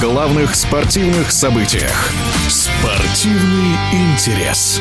главных спортивных событиях. Спортивный интерес.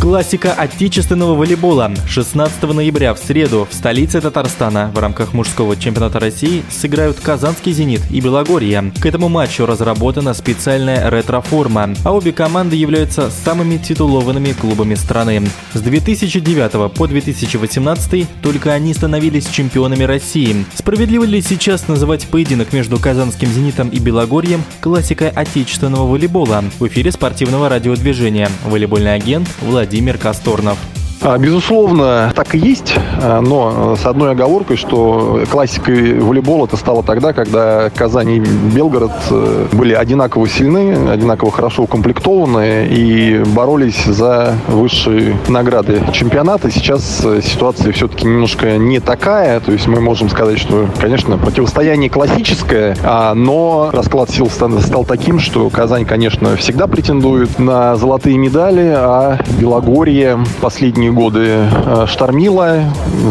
Классика отечественного волейбола. 16 ноября в среду в столице Татарстана в рамках мужского чемпионата России сыграют Казанский «Зенит» и Белогорье. К этому матчу разработана специальная ретро-форма, а обе команды являются самыми титулованными клубами страны. С 2009 по 2018 только они становились чемпионами России. Справедливо ли сейчас называть поединок между Казанским «Зенитом» и Белогорьем классикой отечественного волейбола? В эфире спортивного радиодвижения. Волейбольный агент Владимир Владимир Касторнов. А, безусловно, так и есть, а, но с одной оговоркой, что классикой волейбола это стало тогда, когда Казань и Белгород э, были одинаково сильны, одинаково хорошо укомплектованы и боролись за высшие награды чемпионата. Сейчас э, ситуация все-таки немножко не такая, то есть мы можем сказать, что, конечно, противостояние классическое, а, но расклад сил стал таким, что Казань, конечно, всегда претендует на золотые медали, а Белогорье последние последние годы э, штормило,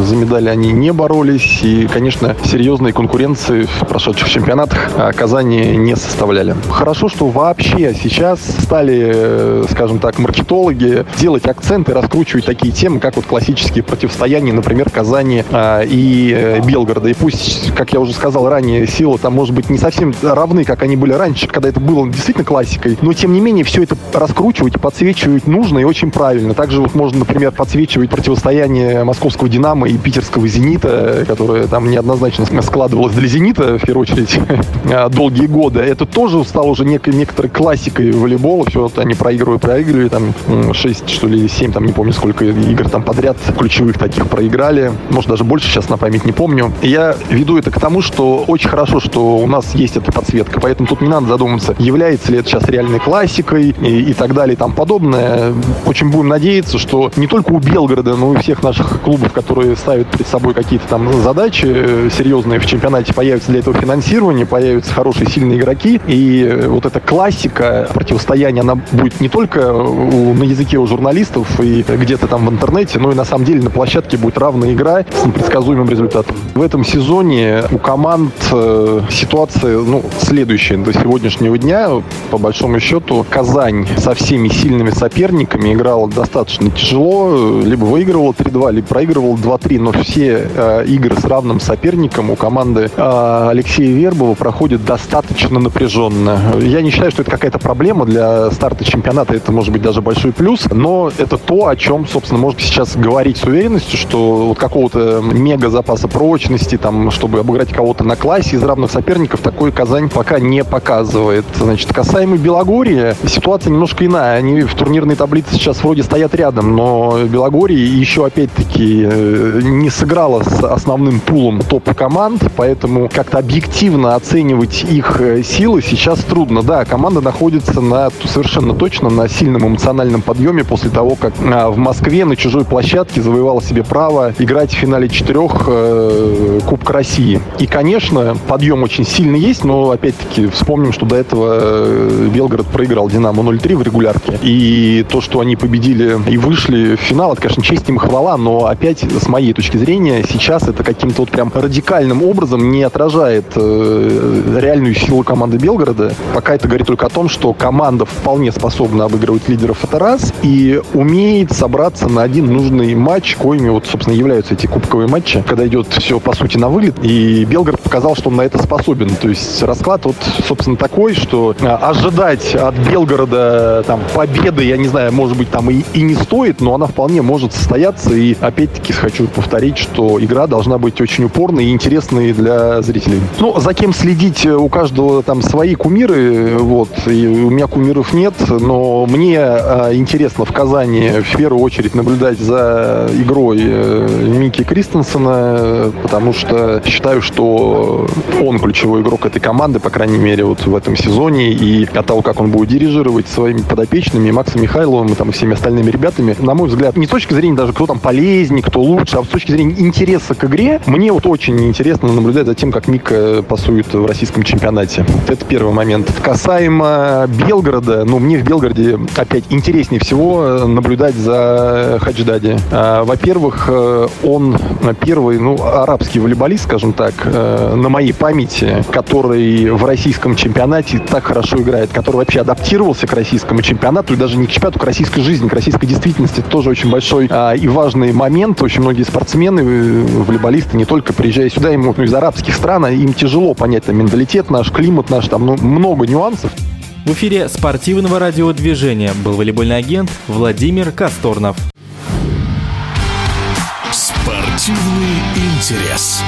за медали они не боролись, и, конечно, серьезной конкуренции в прошедших чемпионатах э, Казани не составляли. Хорошо, что вообще сейчас стали, э, скажем так, маркетологи делать акценты, раскручивать такие темы, как вот классические противостояния, например, Казани и Белгорода. И пусть, как я уже сказал ранее, силы там, может быть, не совсем равны, как они были раньше, когда это было действительно классикой, но, тем не менее, все это раскручивать подсвечивать нужно и очень правильно. Также вот можно, например, под подсвечивает противостояние московского «Динамо» и питерского «Зенита», которое там неоднозначно складывалось для «Зенита», в первую очередь, а, долгие годы. Это тоже стало уже некой, некоторой классикой волейбола. Все вот они проигрывают, проигрывали, там 6, что ли, 7, там не помню, сколько игр там подряд ключевых таких проиграли. Может, даже больше сейчас на память не помню. Я веду это к тому, что очень хорошо, что у нас есть эта подсветка. Поэтому тут не надо задумываться, является ли это сейчас реальной классикой и, и так далее и там подобное. Очень будем надеяться, что не только у у Белгорода, ну и всех наших клубов, которые ставят перед собой какие-то там задачи э, серьезные в чемпионате, появится для этого финансирование, появятся хорошие, сильные игроки. И э, вот эта классика противостояния, она будет не только у, на языке у журналистов и где-то там в интернете, но и на самом деле на площадке будет равная игра с непредсказуемым результатом. В этом сезоне у команд э, ситуация ну, следующая. До сегодняшнего дня, по большому счету, Казань со всеми сильными соперниками играла достаточно тяжело, либо выигрывал 3-2, либо проигрывал 2-3, но все э, игры с равным соперником у команды э, Алексея Вербова проходят достаточно напряженно. Я не считаю, что это какая-то проблема для старта чемпионата, это может быть даже большой плюс, но это то, о чем, собственно, можно сейчас говорить с уверенностью, что вот какого-то мега запаса прочности, там, чтобы обыграть кого-то на классе из равных соперников, такой Казань пока не показывает. Значит, касаемо Белогорья, ситуация немножко иная. Они в турнирной таблице сейчас вроде стоят рядом, но Белогорье еще опять-таки э, не сыграла с основным пулом топ-команд, поэтому как-то объективно оценивать их э, силы сейчас трудно. Да, команда находится на совершенно точно на сильном эмоциональном подъеме после того, как а, в Москве на чужой площадке завоевала себе право играть в финале четырех э, Кубка России. И, конечно, подъем очень сильно есть, но опять-таки вспомним, что до этого Белгород проиграл Динамо 0-3 в регулярке. И то, что они победили и вышли в финал, это, конечно, честь им хвала, но опять, с моей точки зрения, сейчас это каким-то вот прям радикальным образом не отражает э, реальную силу команды Белгорода. Пока это говорит только о том, что команда вполне способна обыгрывать лидеров, это раз, и умеет собраться на один нужный матч, коими вот, собственно, являются эти кубковые матчи, когда идет все, по сути, на вылет, и Белгород показал, что он на это способен. То есть расклад вот, собственно, такой, что э, ожидать от Белгорода там победы, я не знаю, может быть, там и, и не стоит, но она вполне вполне может состояться. И опять-таки хочу повторить, что игра должна быть очень упорной и интересной для зрителей. Ну, за кем следить у каждого там свои кумиры, вот, и у меня кумиров нет, но мне э, интересно в Казани в первую очередь наблюдать за игрой э, Микки Кристенсена, потому что считаю, что он ключевой игрок этой команды, по крайней мере, вот в этом сезоне, и от того, как он будет дирижировать своими подопечными, Максом Михайловым и там, всеми остальными ребятами, на мой взгляд, не с точки зрения даже, кто там полезнее, кто лучше, а с точки зрения интереса к игре, мне вот очень интересно наблюдать за тем, как Мика пасует в российском чемпионате. Это первый момент. Касаемо Белгорода, ну, мне в Белгороде опять интереснее всего наблюдать за Хадждади. А, во-первых, э, он первый, ну, арабский волейболист, скажем так, э, на моей памяти, который в российском чемпионате так хорошо играет, который вообще адаптировался к российскому чемпионату и даже не к чемпионату, к российской жизни, к российской действительности. Тоже очень большой а, и важный момент. Очень многие спортсмены, э, волейболисты, не только приезжая сюда, им ну, из арабских стран, а им тяжело понять там менталитет наш, климат наш, там ну, много нюансов. В эфире спортивного радиодвижения был волейбольный агент Владимир Касторнов. Спортивный интерес.